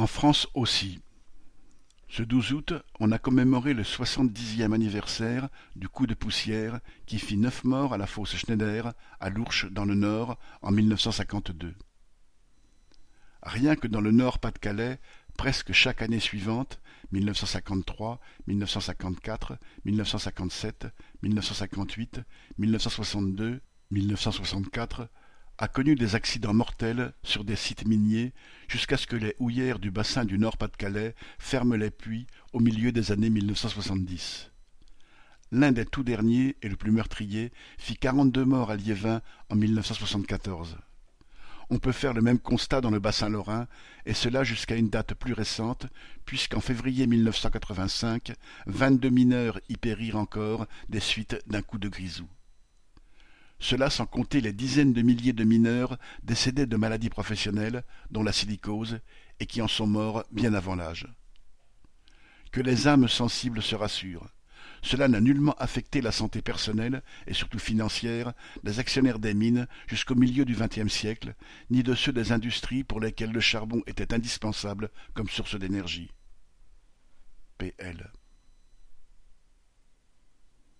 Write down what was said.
En France aussi. Ce 12 août, on a commémoré le soixante-dixième anniversaire du coup de poussière qui fit neuf morts à la fosse Schneider, à Lourches dans le Nord, en 1952. Rien que dans le Nord-Pas-de-Calais, presque chaque année suivante, 1953, 1954, 1957, 1958, 1962, 1964, a connu des accidents mortels sur des sites miniers jusqu'à ce que les houillères du bassin du Nord-Pas-de-Calais ferment les puits au milieu des années 1970. L'un des tout derniers et le plus meurtrier fit quarante-deux morts à Liévin en 1974. On peut faire le même constat dans le bassin lorrain, et cela jusqu'à une date plus récente, puisqu'en février 1985, vingt-deux mineurs y périrent encore des suites d'un coup de grisou cela sans compter les dizaines de milliers de mineurs décédés de maladies professionnelles, dont la silicose, et qui en sont morts bien avant l'âge. Que les âmes sensibles se rassurent. Cela n'a nullement affecté la santé personnelle et surtout financière des actionnaires des mines jusqu'au milieu du XXe siècle, ni de ceux des industries pour lesquelles le charbon était indispensable comme source d'énergie. PL.